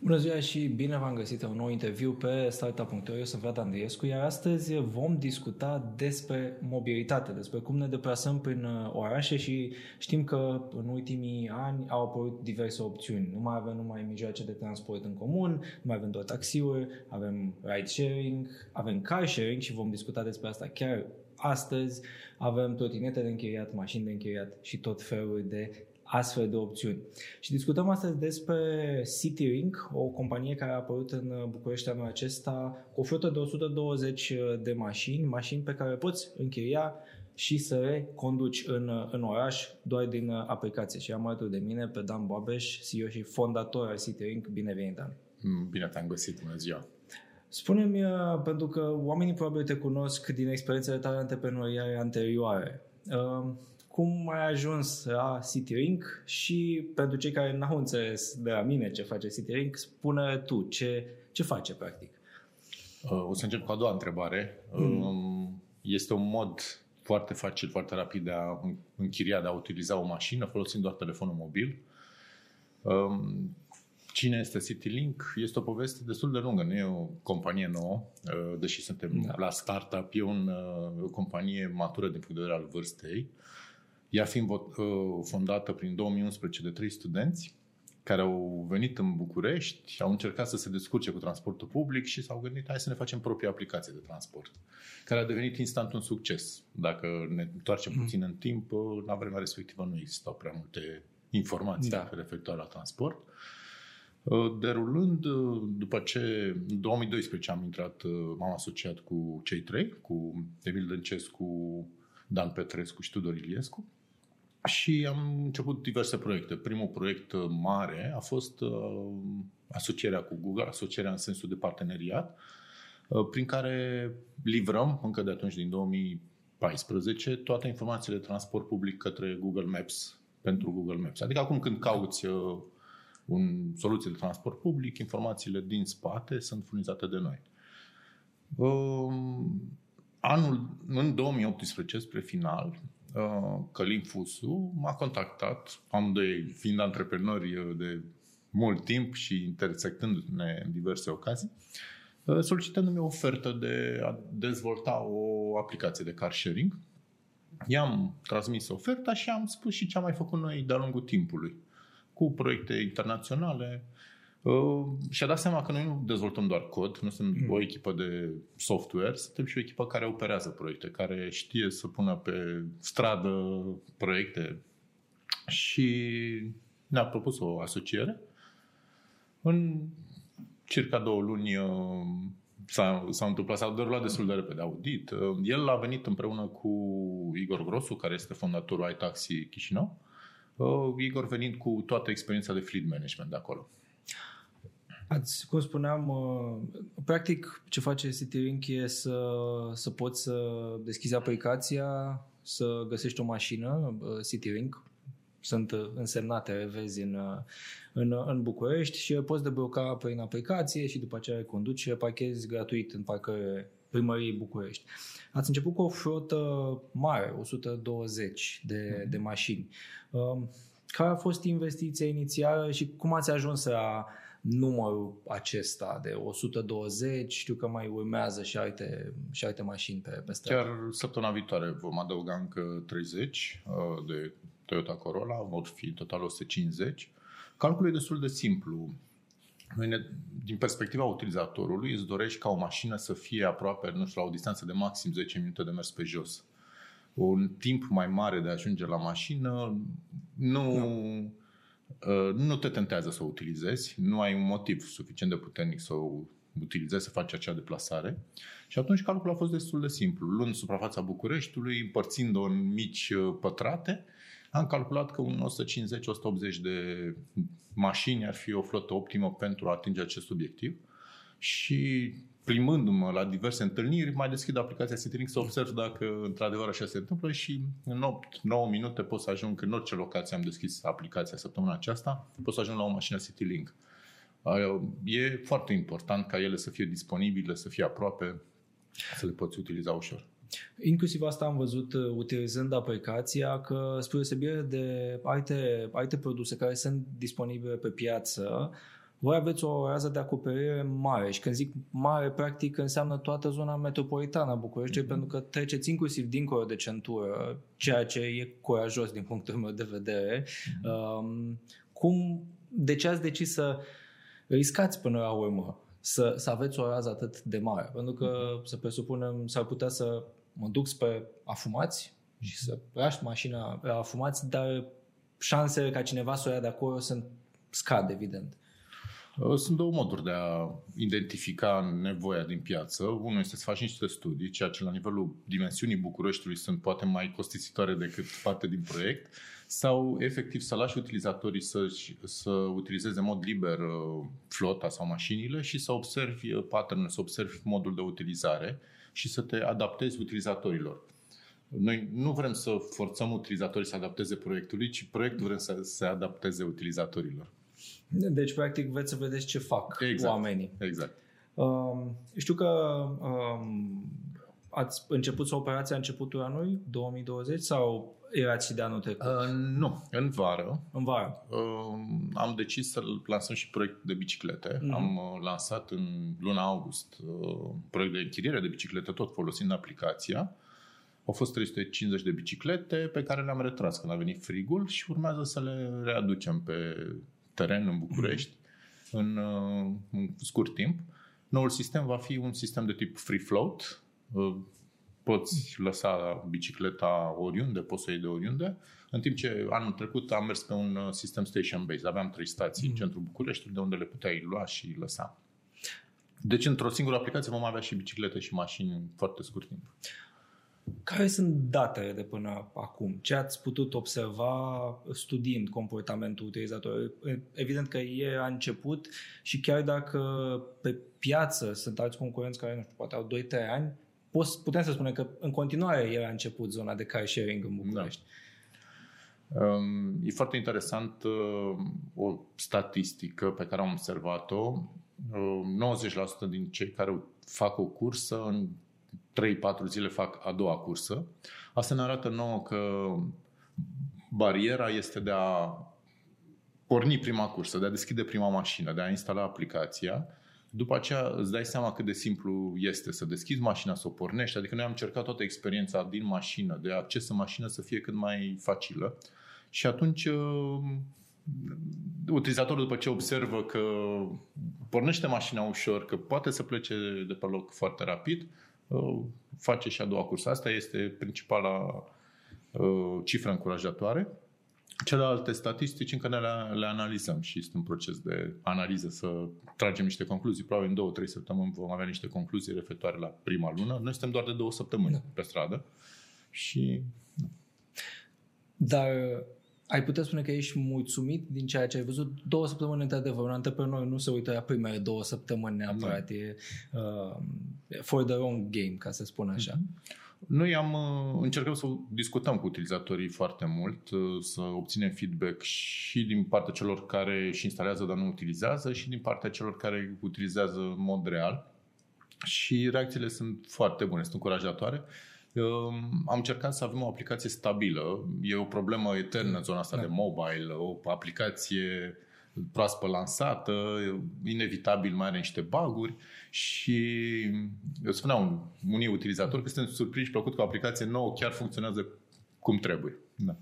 Bună ziua și bine v-am găsit la un nou interviu pe startup.ro. Eu sunt Vlad Andreescu, iar astăzi vom discuta despre mobilitate, despre cum ne deplasăm prin uh, orașe și știm că în ultimii ani au apărut diverse opțiuni. Nu mai avem numai mijloace de transport în comun, nu mai avem doar taxiuri, avem ride sharing, avem car sharing și vom discuta despre asta chiar astăzi. Avem trotinete de închiriat, mașini de închiriat și tot felul de astfel de opțiuni. Și discutăm astăzi despre CityLink, o companie care a apărut în București anul acesta cu o flotă de 120 de mașini, mașini pe care poți închiria și să le conduci în, în oraș doar din aplicație. Și am alături de mine pe Dan Babeș, CEO și fondator al CityLink. Bine venit, Dan! Bine te-am găsit, bună ziua! Spune-mi, pentru că oamenii probabil te cunosc din experiențele tale antreprenoriale anterioare. Cum ai ajuns la CityLink și pentru cei care n-au înțeles de la mine ce face CityLink, spune tu ce, ce face practic. O să încep cu a doua întrebare. Mm. Este un mod foarte facil, foarte rapid de a închiria, de a utiliza o mașină folosind doar telefonul mobil. Cine este CityLink? Este o poveste destul de lungă, nu e o companie nouă, uh, deși suntem da. la startup, e un, uh, o companie matură din punct de vedere al vârstei. Ea fiind uh, fondată prin 2011 de trei studenți care au venit în București, au încercat să se descurce cu transportul public și s-au gândit hai să ne facem propria aplicație de transport, care a devenit instant un succes. Dacă ne întoarcem mm. puțin în timp, la vremea respectivă nu existau prea multe informații da. referitoare la transport. Uh, Uh, derulând, uh, după ce în 2012 am intrat, uh, m-am asociat cu cei trei, cu Emil Dăncescu, Dan Petrescu și Tudor Iliescu și am început diverse proiecte. Primul proiect mare a fost asocierea cu Google, asocierea în sensul de parteneriat, prin care livrăm, încă de atunci, din 2014, toate informațiile de transport public către Google Maps, pentru Google Maps. Adică acum când cauți un soluție de transport public, informațiile din spate sunt furnizate de noi. Um, anul, în 2018, spre final, uh, Călim Fusu m-a contactat, amândoi fiind antreprenori de mult timp și intersectându-ne în diverse ocazii, uh, solicitându-mi o ofertă de a dezvolta o aplicație de car sharing. I-am transmis oferta și am spus și ce am mai făcut noi de-a lungul timpului cu proiecte internaționale uh, și-a dat seama că noi nu dezvoltăm doar cod, nu suntem mm. o echipă de software, suntem și o echipă care operează proiecte, care știe să pună pe stradă proiecte și ne-a propus o asociere. În circa două luni uh, s-a, s-a întâmplat, s-a derulat destul de repede audit. Uh, el a venit împreună cu Igor Grosu, care este fondatorul iTaxi Chișinău, uh, Igor venind cu toată experiența de fleet management de acolo. Ați, cum spuneam, uh, practic ce face CityLink e să, să poți să deschizi aplicația, să găsești o mașină, uh, CityLink, sunt uh, însemnate, vezi, în, uh, în, în București și poți debloca prin aplicație și după aceea conduci și parchezi gratuit în parcările primăriei București. Ați început cu o flotă mare, 120 de, mm. de mașini. Um, care a fost investiția inițială și cum ați ajuns la numărul acesta de 120? Știu că mai urmează și alte, și alte mașini pe, pe stradă. Chiar săptămâna viitoare vom adăuga încă 30 uh, de Toyota Corolla, vor fi total 150. Calculul e destul de simplu. Noi ne, din perspectiva utilizatorului, îți dorești ca o mașină să fie aproape, nu știu, la o distanță de maxim 10 minute de mers pe jos. Un timp mai mare de a ajunge la mașină nu, nu. Uh, nu te tentează să o utilizezi, nu ai un motiv suficient de puternic să o utilizezi, să faci acea deplasare. Și atunci calculul a fost destul de simplu. Luând suprafața Bucureștiului, împărțind-o în mici uh, pătrate, am calculat că un 150-180 de mașini ar fi o flotă optimă pentru a atinge acest obiectiv și plimbându-mă la diverse întâlniri, mai deschid aplicația CityLink să observ dacă într-adevăr așa se întâmplă și în 8-9 minute pot să ajung în orice locație am deschis aplicația săptămâna aceasta, pot să ajung la o mașină CityLink. E foarte important ca ele să fie disponibile, să fie aproape, să le poți utiliza ușor. Inclusiv asta am văzut uh, utilizând aplicația că spre deosebire de alte, alte produse care sunt disponibile pe piață, voi aveți o rază de acoperire mare și când zic mare, practic înseamnă toată zona metropolitană a București, mm-hmm. pentru că treceți inclusiv dincolo de centură, ceea ce e curajos din punctul meu de vedere. Mm-hmm. Um, cum, de ce ați decis să riscați până la urmă să, să aveți o rază atât de mare? Pentru că, mm-hmm. să presupunem, s-ar putea să mă duc spre afumați și să lași mașina la afumați, dar șansele ca cineva să o ia de acolo sunt scad, evident. Uh, sunt două moduri de a identifica nevoia din piață. Unul este să faci niște studii, ceea ce la nivelul dimensiunii Bucureștiului sunt poate mai costisitoare decât parte din proiect, sau efectiv să lași utilizatorii să, să utilizeze în mod liber uh, flota sau mașinile și să observi uh, pattern să observi modul de utilizare și să te adaptezi utilizatorilor. Noi nu vrem să forțăm utilizatorii să adapteze proiectului, ci proiectul vrem să se adapteze utilizatorilor. Deci, practic, veți să vedeți ce fac exact. oamenii. Exact. Um, știu că um, ați început operația începutul anului 2020 sau erați și de anul trecut? Uh, nu, în vară. În vară. Uh, am decis să lansăm și proiect de biciclete. Mm-hmm. Am uh, lansat în luna august uh, proiect de închiriere de biciclete, tot folosind aplicația. Au fost 350 de biciclete pe care le-am retras când a venit frigul și urmează să le readucem pe teren în București mm-hmm. în, uh, în scurt timp. Noul sistem va fi un sistem de tip free float. Uh, poți lăsa bicicleta oriunde, poți să iei de oriunde. În timp ce anul trecut am mers pe un uh, sistem station-based. Aveam trei stații mm. în centrul București, de unde le puteai lua și lăsa. Deci, într-o singură aplicație vom avea și biciclete și mașini în foarte scurt timp. Care sunt datele de până acum? Ce ați putut observa studiind comportamentul utilizatorului? Evident că e a început și chiar dacă pe piață sunt alți concurenți care, nu știu, poate au 2-3 ani, putem să spunem că în continuare e a început zona de car sharing în București. Da. Um, e foarte interesant uh, o statistică pe care am observat-o. Uh, 90% din cei care fac o cursă în 3-4 zile fac a doua cursă. Asta ne arată nouă că bariera este de a porni prima cursă, de a deschide prima mașină, de a instala aplicația. După aceea îți dai seama cât de simplu este să deschizi mașina, să o pornești. Adică noi am încercat toată experiența din mașină, de acces în mașină să fie cât mai facilă. Și atunci uh, utilizatorul după ce observă că pornește mașina ușor, că poate să plece de pe loc foarte rapid, Uh, face și a doua cursă. Asta este principala uh, cifră încurajatoare. Celelalte statistici încă ne le, le analizăm și este un proces de analiză să tragem niște concluzii. Probabil în două, trei săptămâni vom avea niște concluzii referitoare la prima lună. Noi suntem doar de două săptămâni da. pe stradă și... Dar ai putea spune că ești mulțumit din ceea ce ai văzut? Două săptămâni, într-adevăr, un antreprenor nu se uită la primele două săptămâni neapărat. Da. E uh, for the wrong game, ca să spun așa. Mm-hmm. Noi am uh, încercat să discutăm cu utilizatorii foarte mult, uh, să obținem feedback și din partea celor care își instalează, dar nu utilizează, și din partea celor care utilizează în mod real. Și reacțiile sunt foarte bune, sunt încurajatoare. Uh, am încercat să avem o aplicație stabilă. E o problemă eternă în zona asta da. de mobile, o aplicație proaspăt lansată, inevitabil mai are niște baguri și eu spuneam unii utilizatori că suntem surprinși plăcut că o aplicație nouă chiar funcționează cum trebuie. Da.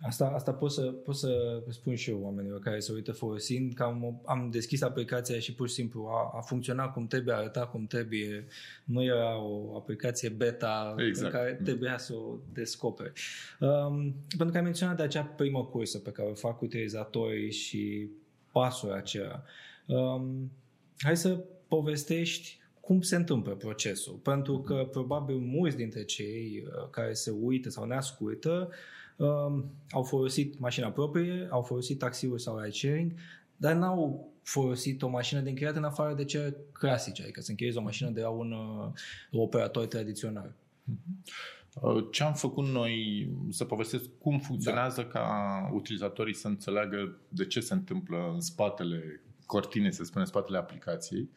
Asta, asta pot, să, pot să spun și eu oamenilor care se uită folosind că am, am deschis aplicația și pur și simplu a, a funcționat cum trebuie, a arătat cum trebuie. Nu era o aplicație beta exact. pe care trebuia să o descoperi. Um, pentru că ai menționat de acea primă cursă pe care o fac utilizatorii și pasul acela. Um, hai să povestești cum se întâmplă procesul. Pentru că probabil mulți dintre cei uh, care se uită sau ne ascultă uh, um, au folosit mașina proprie, au folosit taxiuri sau ride sharing, dar n-au folosit o mașină de închiriat în afară de cele clasice, adică să închiriezi o mașină de la un uh, operator tradițional. Uh, ce am făcut noi, să povestesc cum funcționează da. ca utilizatorii să înțeleagă de ce se întâmplă în spatele cortinei, să spunem, în spatele aplicației.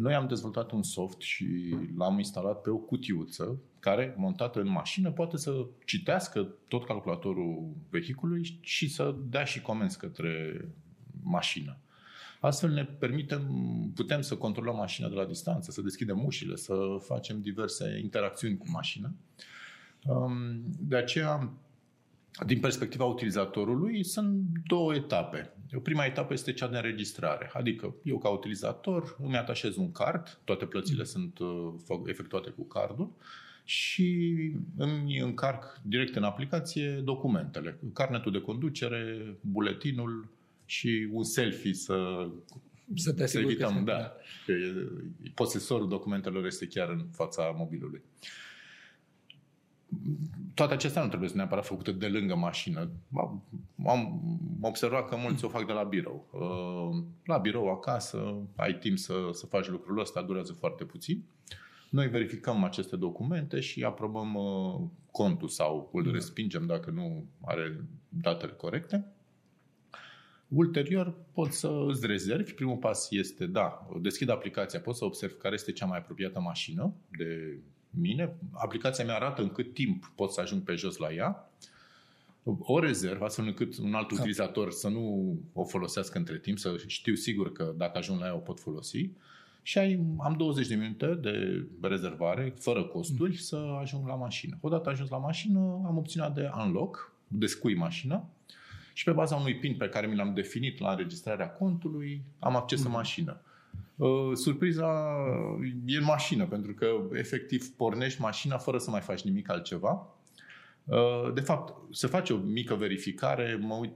Noi am dezvoltat un soft și l-am instalat pe o cutiuță care, montată în mașină, poate să citească tot calculatorul vehiculului și să dea și comenzi către mașină. Astfel ne permitem, putem să controlăm mașina de la distanță, să deschidem ușile, să facem diverse interacțiuni cu mașina. Um, de aceea, din perspectiva utilizatorului, sunt două etape. Prima etapă este cea de înregistrare, adică eu ca utilizator îmi atașez un card, toate plățile sunt uh, efectuate cu cardul și îmi încarc direct în aplicație documentele, carnetul de conducere, buletinul și un selfie să să te să evităm, că, da, da. Că posesorul documentelor este chiar în fața mobilului toate acestea nu trebuie să neapărat făcute de lângă mașină. Am observat că mulți o fac de la birou. Uh, la birou, acasă, ai timp să, să faci lucrul ăsta, durează foarte puțin. Noi verificăm aceste documente și aprobăm uh, contul sau îl da. respingem dacă nu are datele corecte. Ulterior, poți să îți rezervi. Primul pas este, da, deschid aplicația, poți să observi care este cea mai apropiată mașină de mine, aplicația mea arată în cât timp pot să ajung pe jos la ea, o rezervă, astfel încât un alt da. utilizator să nu o folosească între timp, să știu sigur că dacă ajung la ea o pot folosi. Și ai, am 20 de minute de rezervare, fără costuri, mm. să ajung la mașină. Odată ajuns la mașină, am opțiunea de unlock, descui mașina și pe baza unui PIN pe care mi l-am definit la înregistrarea contului, am acces mm. în mașină. Uh, surpriza e în mașină, pentru că efectiv pornești mașina fără să mai faci nimic altceva. Uh, de fapt, se face o mică verificare, mă uit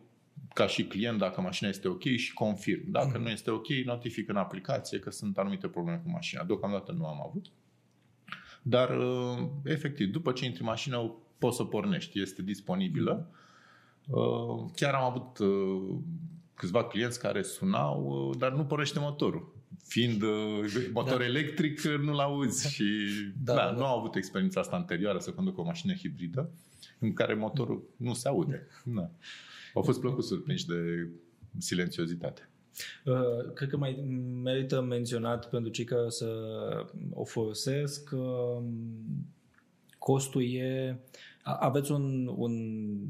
ca și client dacă mașina este ok și confirm. Dacă mm-hmm. nu este ok, notific în aplicație că sunt anumite probleme cu mașina. Deocamdată nu am avut. Dar, uh, efectiv, după ce intri în mașină, poți să pornești. Este disponibilă. Chiar am avut câțiva clienți care sunau, dar nu pornește motorul fiind uh, motor da. electric, nu-l auzi și da, da, da, nu au avut experiența asta anterioară să conducă o mașină hibridă în care motorul nu se aude. Da. Au fost plăcut surprinși de silențiozitate. Uh, cred că mai merită menționat pentru cei care să o folosesc uh, costul e aveți un, un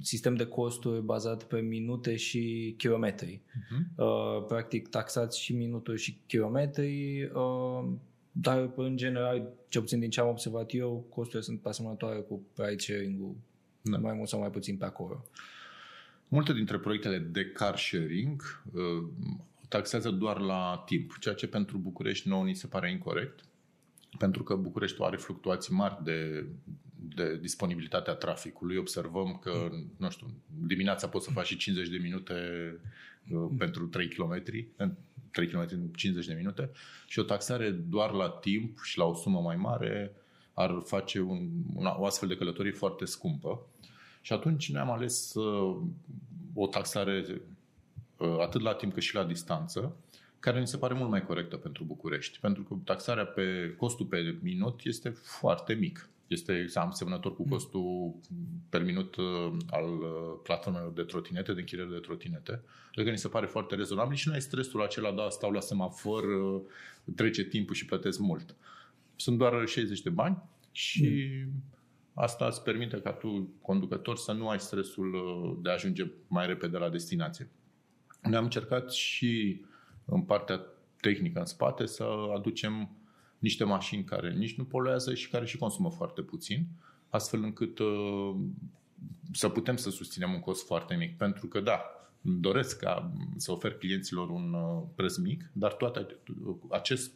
sistem de costuri bazat pe minute și kilometri. Uh-huh. Uh, practic taxați și minuturi și kilometri, uh, dar în general, ce puțin din ce am observat eu, costurile sunt asemănătoare cu ride sharing-ul, da. mai mult sau mai puțin pe acolo. Multe dintre proiectele de car sharing uh, taxează doar la timp, ceea ce pentru București nouă ni se pare incorrect, pentru că Bucureștiul are fluctuații mari de de disponibilitatea traficului. Observăm că, nu știu, dimineața poți să faci și 50 de minute uh, pentru 3 km, 3 km în 50 de minute și o taxare doar la timp și la o sumă mai mare ar face un, una, o astfel de călătorie foarte scumpă. Și atunci ne-am ales uh, o taxare uh, atât la timp cât și la distanță, care mi se pare mult mai corectă pentru București, pentru că taxarea pe costul pe minut este foarte mic. Este asemănător cu mm. costul per minut uh, al uh, platformelor de trotinete, de închiriere de trotinete. Adică ni se pare foarte rezonabil și nu ai stresul acela, da, stau la semafor, uh, trece timpul și plătesc mult. Sunt doar 60 de bani și mm. asta îți permite ca tu, conducător, să nu ai stresul de a ajunge mai repede la destinație. Ne am încercat și în partea tehnică în spate să aducem niște mașini care nici nu poluează și care și consumă foarte puțin, astfel încât uh, să putem să susținem un cost foarte mic. Pentru că, da, doresc ca să ofer clienților un uh, preț mic, dar toate acest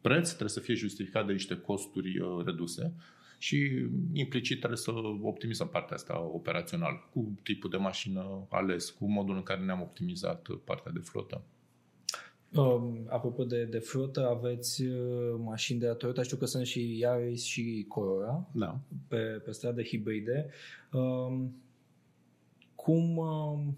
preț trebuie să fie justificat de niște costuri uh, reduse și implicit trebuie să optimizăm partea asta operațională cu tipul de mașină ales, cu modul în care ne-am optimizat partea de flotă. Um, apropo de, de flotă, aveți uh, mașini de la Toyota, știu că sunt și Yaris și Corolla da. pe, pe stradă hibride. Um, cum, um,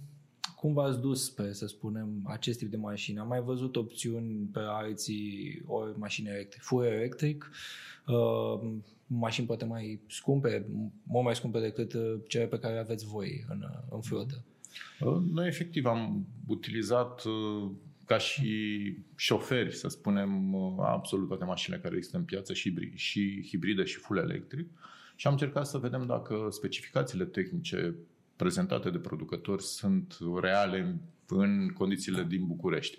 cum v-ați dus pe, să spunem, acest tip de mașini? Am mai văzut opțiuni pe alții, ori mașini electric, full electric, uh, mașini poate mai scumpe, mult mai scumpe decât uh, cele pe care le aveți voi în, în flotă. Uh, noi efectiv am utilizat uh, ca și șoferi, să spunem, absolut toate mașinile care există în piață, și, și hibride și full electric. Și am încercat să vedem dacă specificațiile tehnice prezentate de producători sunt reale în condițiile din București.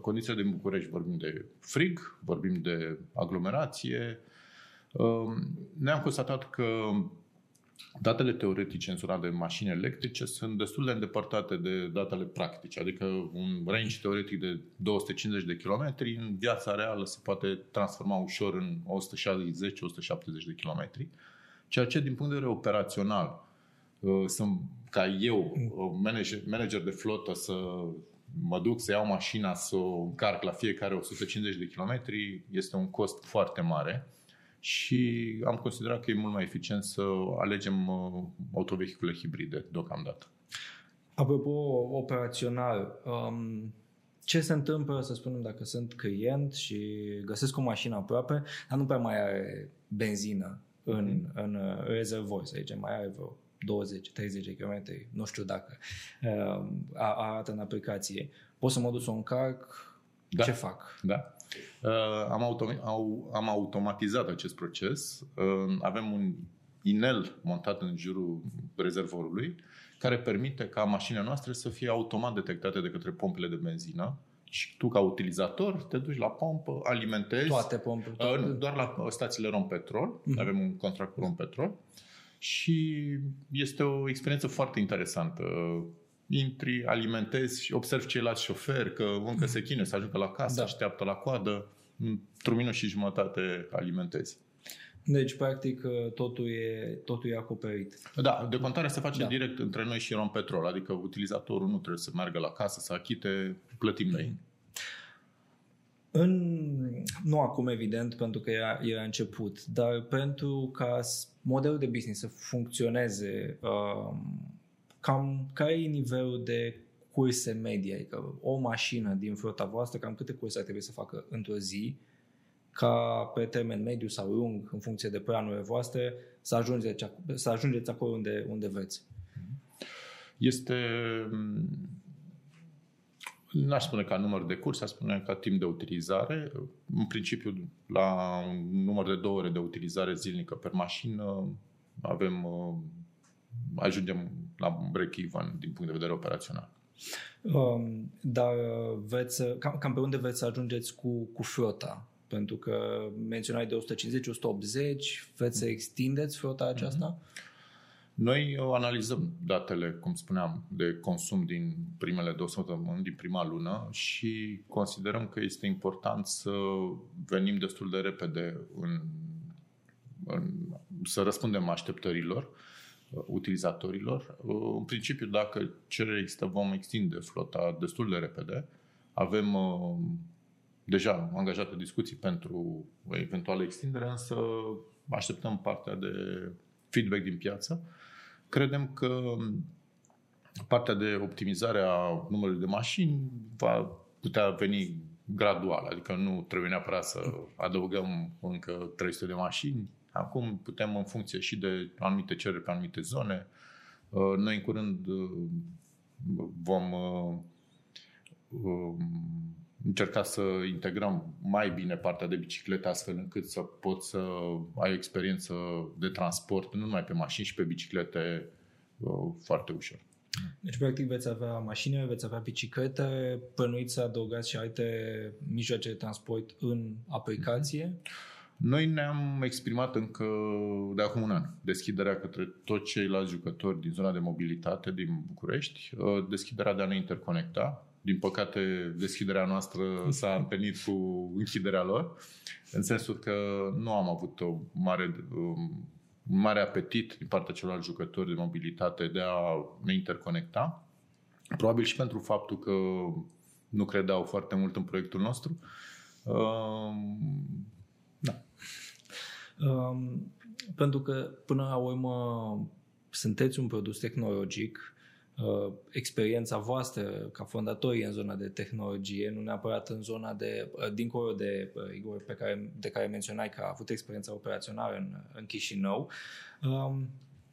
condițiile din București vorbim de frig, vorbim de aglomerație. Um, ne-am constatat că datele teoretice în zona de mașini electrice sunt destul de îndepărtate de datele practice, adică un range teoretic de 250 de kilometri în viața reală se poate transforma ușor în 160-170 de kilometri, ceea ce din punct de vedere operațional uh, sunt ca eu, manager, manager de flotă, să mă duc să iau mașina să o încarc la fiecare 150 de kilometri, este un cost foarte mare și am considerat că e mult mai eficient să alegem uh, autovehicule hibride deocamdată. Apropo, operațional, um, ce se întâmplă, să spunem, dacă sunt client și găsesc o mașină aproape, dar nu prea mai are benzină în, mm. în uh, rezervor, să zicem, mai are vreo 20-30 de km, nu știu dacă uh, arată în aplicație. Pot să mă duc să o încarc, da. ce fac? Da. Uh, am, autom- au, am automatizat acest proces. Uh, avem un inel montat în jurul rezervorului care permite ca mașinile noastre să fie automat detectate de către pompele de benzină și tu ca utilizator te duci la pompă, alimentezi. Toate pompele. Uh, doar la stațiile Rompetrol. Uh-huh. Avem un contract cu Rompetrol. Și este o experiență foarte interesantă intri, alimentezi și observi ceilalți șoferi că încă se chinuie să ajungă la casă, da. așteaptă la coadă, într-un minut și jumătate alimentezi. Deci, practic, totul e, totul e acoperit. Da, decontarea se face da. direct între noi și Rompetrol, adică utilizatorul nu trebuie să meargă la casă, să achite, plătim noi. În, nu acum, evident, pentru că era, era început, dar pentru ca modelul de business să funcționeze uh, cam care e nivelul de curse medie, adică o mașină din flota voastră, cam câte curse ar trebui să facă într-o zi, ca pe termen mediu sau lung, în funcție de planurile voastre, să ajungeți, să ajungeți acolo unde, unde vreți. Este n-aș spune ca număr de curse, aș spune ca timp de utilizare. În principiu, la un număr de două ore de utilizare zilnică per mașină, avem ajungem la break-even din punct de vedere operațional. Um, dar veți, cam, cam pe unde veți să ajungeți cu, cu flota? Pentru că menționai de 150-180, veți să extindeți flota aceasta? Mm-hmm. Noi analizăm datele, cum spuneam, de consum din primele două săptămâni, din prima lună și considerăm că este important să venim destul de repede în, în, să răspundem așteptărilor Uh, utilizatorilor. Uh, în principiu, dacă cerere există, vom extinde flota destul de repede. Avem uh, deja angajate discuții pentru eventuală extindere, însă așteptăm partea de feedback din piață. Credem că partea de optimizare a numărului de mașini va putea veni gradual, adică nu trebuie neapărat să adăugăm încă 300 de mașini, Acum putem în funcție și de anumite cereri pe anumite zone. Uh, noi în curând uh, vom uh, um, încerca să integrăm mai bine partea de biciclete astfel încât să poți să ai o experiență de transport nu numai pe mașini și pe biciclete foarte ușor. Deci, practic, veți avea mașini, veți avea biciclete, plănuiți să adăugați și alte mijloace de transport în aplicație? Mm-hmm. Noi ne-am exprimat încă de acum un an deschiderea către toți ceilalți jucători din zona de mobilitate din București, uh, deschiderea de a ne interconecta. Din păcate, deschiderea noastră s-a întâlnit cu închiderea lor, în sensul că nu am avut o mare, um, un mare apetit din partea celorlalți jucători de mobilitate de a ne interconecta. Probabil și pentru faptul că nu credeau foarte mult în proiectul nostru. Um, da. Um, pentru că, până la urmă, sunteți un produs tehnologic, uh, experiența voastră ca fondatori în zona de tehnologie, nu neapărat în zona de, uh, dincolo de uh, Igor pe care, de care menționai că a avut experiența operațională în, în Chișinău, um,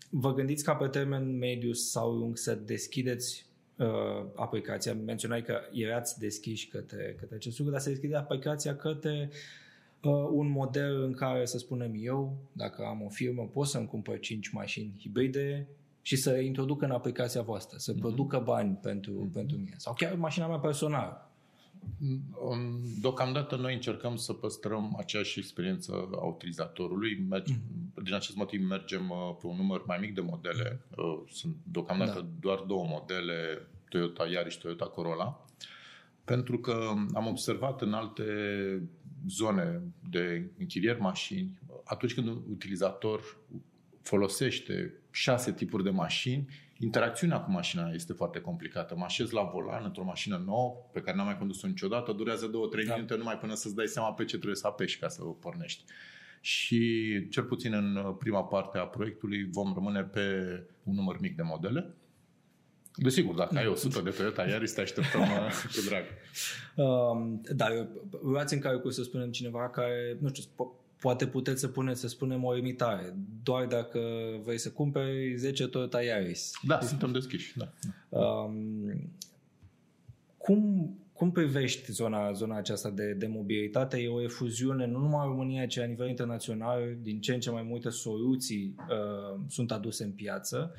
vă gândiți ca pe termen mediu sau lung să deschideți uh, aplicația? Menționai că erați deschiși către, către acest lucru, dar să deschideți aplicația către uh, uh, un model în care, să spunem eu, dacă am o firmă, pot să-mi cumpăr 5 mașini hibride și să introduc în aplicația voastră, să mm-hmm. producă bani pentru, mm-hmm. pentru mine. Sau chiar mașina mea personală. Deocamdată noi încercăm să păstrăm aceeași experiență a utilizatorului. Mergem, mm. Din acest motiv mergem uh, pe un număr mai mic de modele. Uh, sunt deocamdată da. doar două modele, Toyota Yaris, Toyota Corolla. Pentru că am observat în alte zone de închirieri mașini, atunci când un utilizator folosește șase tipuri de mașini, interacțiunea cu mașina este foarte complicată. Mă așez la volan într-o mașină nouă pe care n-am mai condus-o niciodată, durează 2-3 da. minute numai până să-ți dai seama pe ce trebuie să apeși ca să o pornești. Și cel puțin în prima parte a proiectului vom rămâne pe un număr mic de modele. Desigur, dacă ai 100 de Toyota Yaris, te așteptăm uh, cu drag. Um, dar luați în calcul, să spunem, cineva care, nu știu, poate puteți să puneți, să spunem, o limitare. Doar dacă vrei să cumperi 10 Toyota Yaris. Da, suntem deschiși. Da. Um, cum, cum privești zona, zona aceasta de, de mobilitate? E o efuziune nu numai în România, ci la nivel internațional. Din ce în ce mai multe soluții uh, sunt aduse în piață.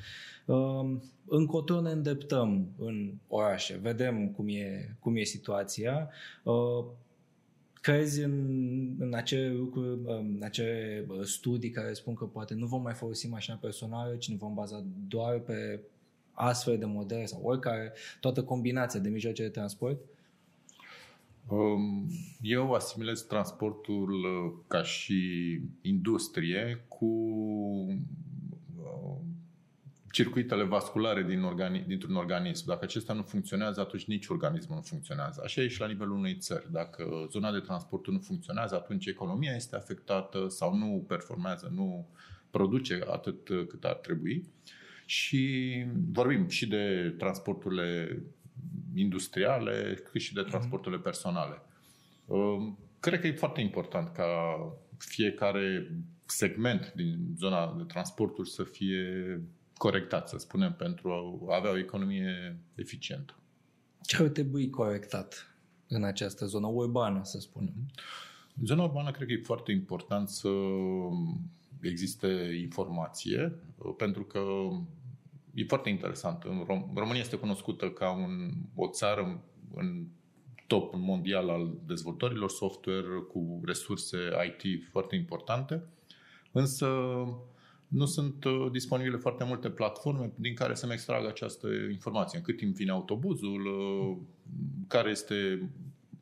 Uh, încotro ne îndeptăm în orașe. Vedem cum e, cum e situația. Uh, crezi în, în acele lucruri, în acele studii care spun că poate nu vom mai folosi mașina personală, ci ne vom baza doar pe astfel de modele sau oricare, toată combinația de mijloace de transport? Um, eu asimilez transportul uh, ca și industrie cu uh, circuitele vasculare din organi- dintr-un organism. Dacă acesta nu funcționează, atunci nici organismul nu funcționează. Așa e și la nivelul unei țări. Dacă zona de transport nu funcționează, atunci economia este afectată sau nu performează, nu produce atât cât ar trebui. Și vorbim și de transporturile industriale, cât și de mhm. transporturile personale. Um, cred că e foarte important ca fiecare segment din zona de transporturi să fie corectat, să spunem, pentru a avea o economie eficientă. Ce ar trebui corectat în această zonă urbană, să spunem? În zona urbană cred că e foarte important să existe informație, pentru că e foarte interesant. România este cunoscută ca un, o țară în top mondial al dezvoltărilor software cu resurse IT foarte importante, însă nu sunt uh, disponibile foarte multe platforme din care să-mi extrag această informație. În cât timp vine autobuzul, uh, care este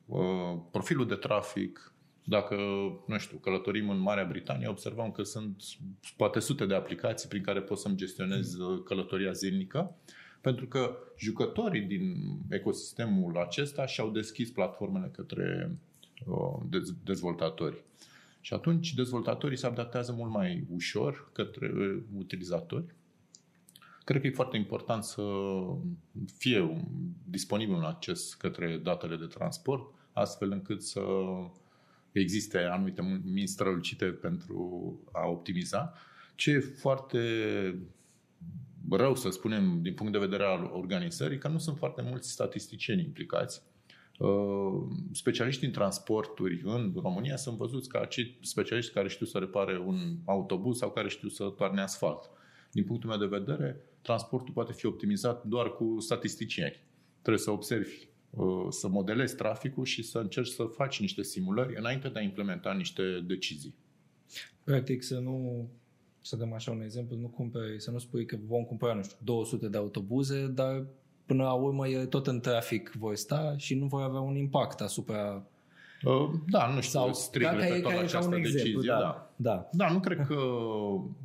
uh, profilul de trafic, dacă, nu știu, călătorim în Marea Britanie, observăm că sunt poate sute de aplicații prin care pot să-mi gestionez călătoria zilnică, pentru că jucătorii din ecosistemul acesta și-au deschis platformele către dezvoltatori. Și atunci dezvoltatorii se adaptează mult mai ușor către uh, utilizatori. Cred că e foarte important să fie disponibil un acces către datele de transport, astfel încât să existe anumite minți strălucite pentru a optimiza. Ce e foarte rău, să spunem, din punct de vedere al organizării, că nu sunt foarte mulți statisticieni implicați Uh, specialiștii în transporturi în România sunt văzuți ca acei specialiști care știu să repare un autobuz sau care știu să toarne asfalt. Din punctul meu de vedere, transportul poate fi optimizat doar cu statisticieni. Trebuie să observi, uh, să modelezi traficul și să încerci să faci niște simulări înainte de a implementa niște decizii. Practic să nu să dăm așa un exemplu, nu cumperi, să nu spui că vom cumpăra, nu știu, 200 de autobuze, dar până la urmă e tot în trafic voi sta și nu voi avea un impact asupra uh, da, nu știu Sau, strict da, referitor la această un decizie. Exemplu, da. Da. da. da, nu cred că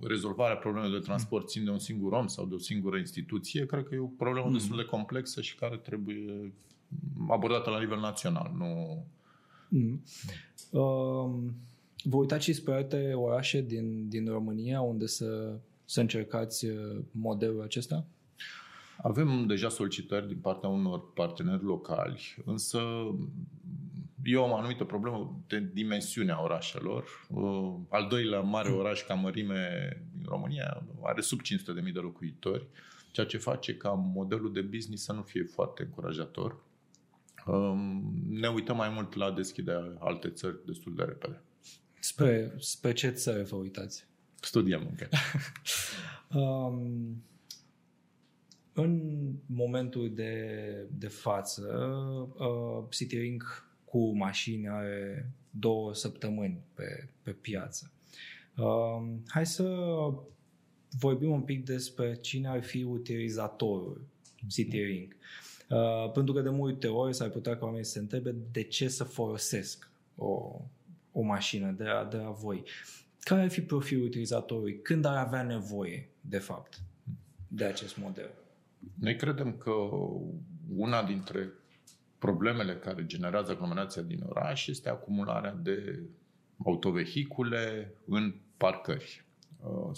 rezolvarea problemelor de transport țin de un singur om sau de o singură instituție. Cred că e o problemă mm. destul de complexă și care trebuie abordată la nivel național. Nu... Mm. Um, vă uitați și spre alte orașe din, din România unde să, să încercați uh, modelul acesta? Avem deja solicitări din partea unor parteneri locali, însă eu am o anumită problemă de dimensiunea orașelor. Uh, al doilea mare oraș ca mărime din România are sub 500.000 de locuitori, ceea ce face ca modelul de business să nu fie foarte încurajator. Um, ne uităm mai mult la deschiderea alte țări destul de repede. Spre, spre ce țări vă uitați? Studiem încă. um, în momentul de, de față, uh, Citylink cu mașini are două săptămâni pe, pe piață. Uh, hai să vorbim un pic despre cine ar fi utilizatorul Citylink. Uh, pentru că de multe ori s-ar putea ca oamenii să se întrebe de ce să folosesc o, o mașină de la, de la voi. Care ar fi profilul utilizatorului? Când ar avea nevoie, de fapt, de acest model? Noi credem că una dintre problemele care generează aglomerația din oraș este acumularea de autovehicule în parcări. Uh,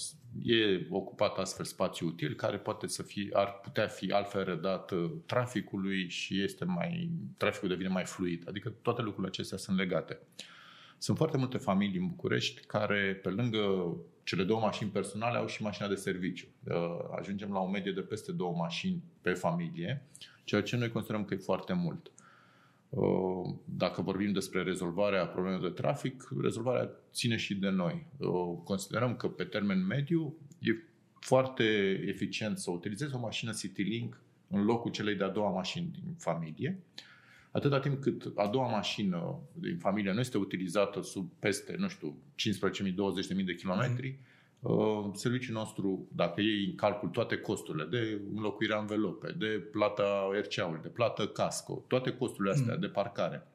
e ocupat astfel spațiu util care poate să fie, ar putea fi altfel redat uh, traficului și este mai, traficul devine mai fluid. Adică toate lucrurile acestea sunt legate. Sunt foarte multe familii în București care, pe lângă cele două mașini personale, au și mașina de serviciu. Uh, ajungem la o medie de peste două mașini pe familie, ceea ce noi considerăm că e foarte mult. Uh, dacă vorbim despre rezolvarea problemelor de trafic, rezolvarea ține și de noi. Uh, considerăm că pe termen mediu e foarte eficient să utilizezi o mașină Citylink în locul celei de-a doua mașini din familie, atâta timp cât a doua mașină din familie nu este utilizată sub peste, nu știu, 15.000-20.000 de kilometri, mm Uh, serviciul nostru, dacă iei în calcul toate costurile de înlocuirea învelope, de plata RCA-ului, de plată casco, toate costurile astea mm. de parcare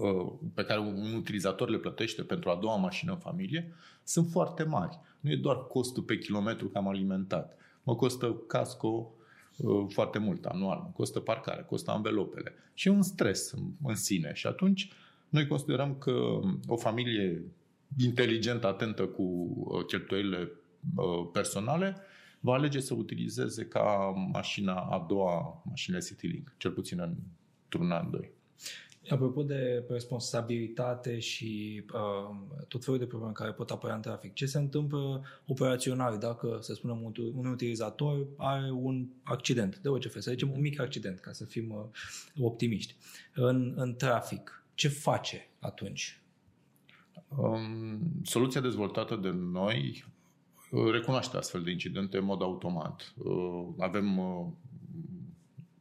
uh, pe care un utilizator le plătește pentru a doua mașină în familie, sunt foarte mari. Nu e doar costul pe kilometru că am alimentat. Mă costă casco uh, foarte mult anual, mă costă parcare, costă învelopele. Și e un stres în sine. Și atunci noi considerăm că o familie inteligent, atentă cu uh, cheltuielile uh, personale, va alege să utilizeze ca mașina a doua mașină Citylink, cel puțin într-un an, doi. Apropo de responsabilitate și uh, tot felul de probleme care pot apărea în trafic, ce se întâmplă operațional dacă, să spunem, un, un utilizator are un accident de orice fel, să zicem un mic accident, ca să fim uh, optimiști, în, în trafic, ce face atunci? Um, soluția dezvoltată de noi uh, recunoaște astfel de incidente în mod automat. Uh, avem uh,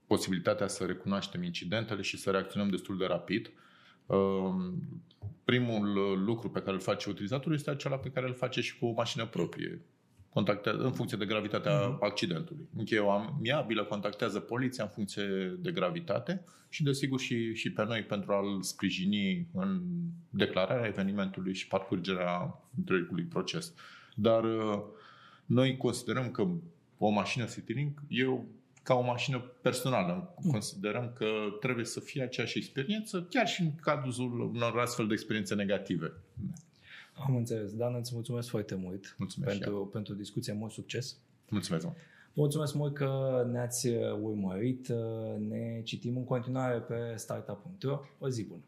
posibilitatea să recunoaștem incidentele și să reacționăm destul de rapid. Um, primul lucru pe care îl face utilizatorul este acela pe care îl face și cu o mașină proprie contactează în funcție de gravitatea uh-huh. accidentului. Încheierea amiabilă contactează poliția în funcție de gravitate și, desigur, și, și pe noi pentru a-l sprijini în declararea evenimentului și parcurgerea întregului proces. Dar uh, noi considerăm că o mașină Citylink e ca o mașină personală. Considerăm că trebuie să fie aceeași experiență, chiar și în cadrul unor astfel de experiențe negative. Am înțeles. Dan, îți mulțumesc foarte mult mulțumesc pentru, pentru discuție. Mult succes! Mulțumesc mult! Mulțumesc mult că ne-ați urmărit. Ne citim în continuare pe startup.ro. O zi bună!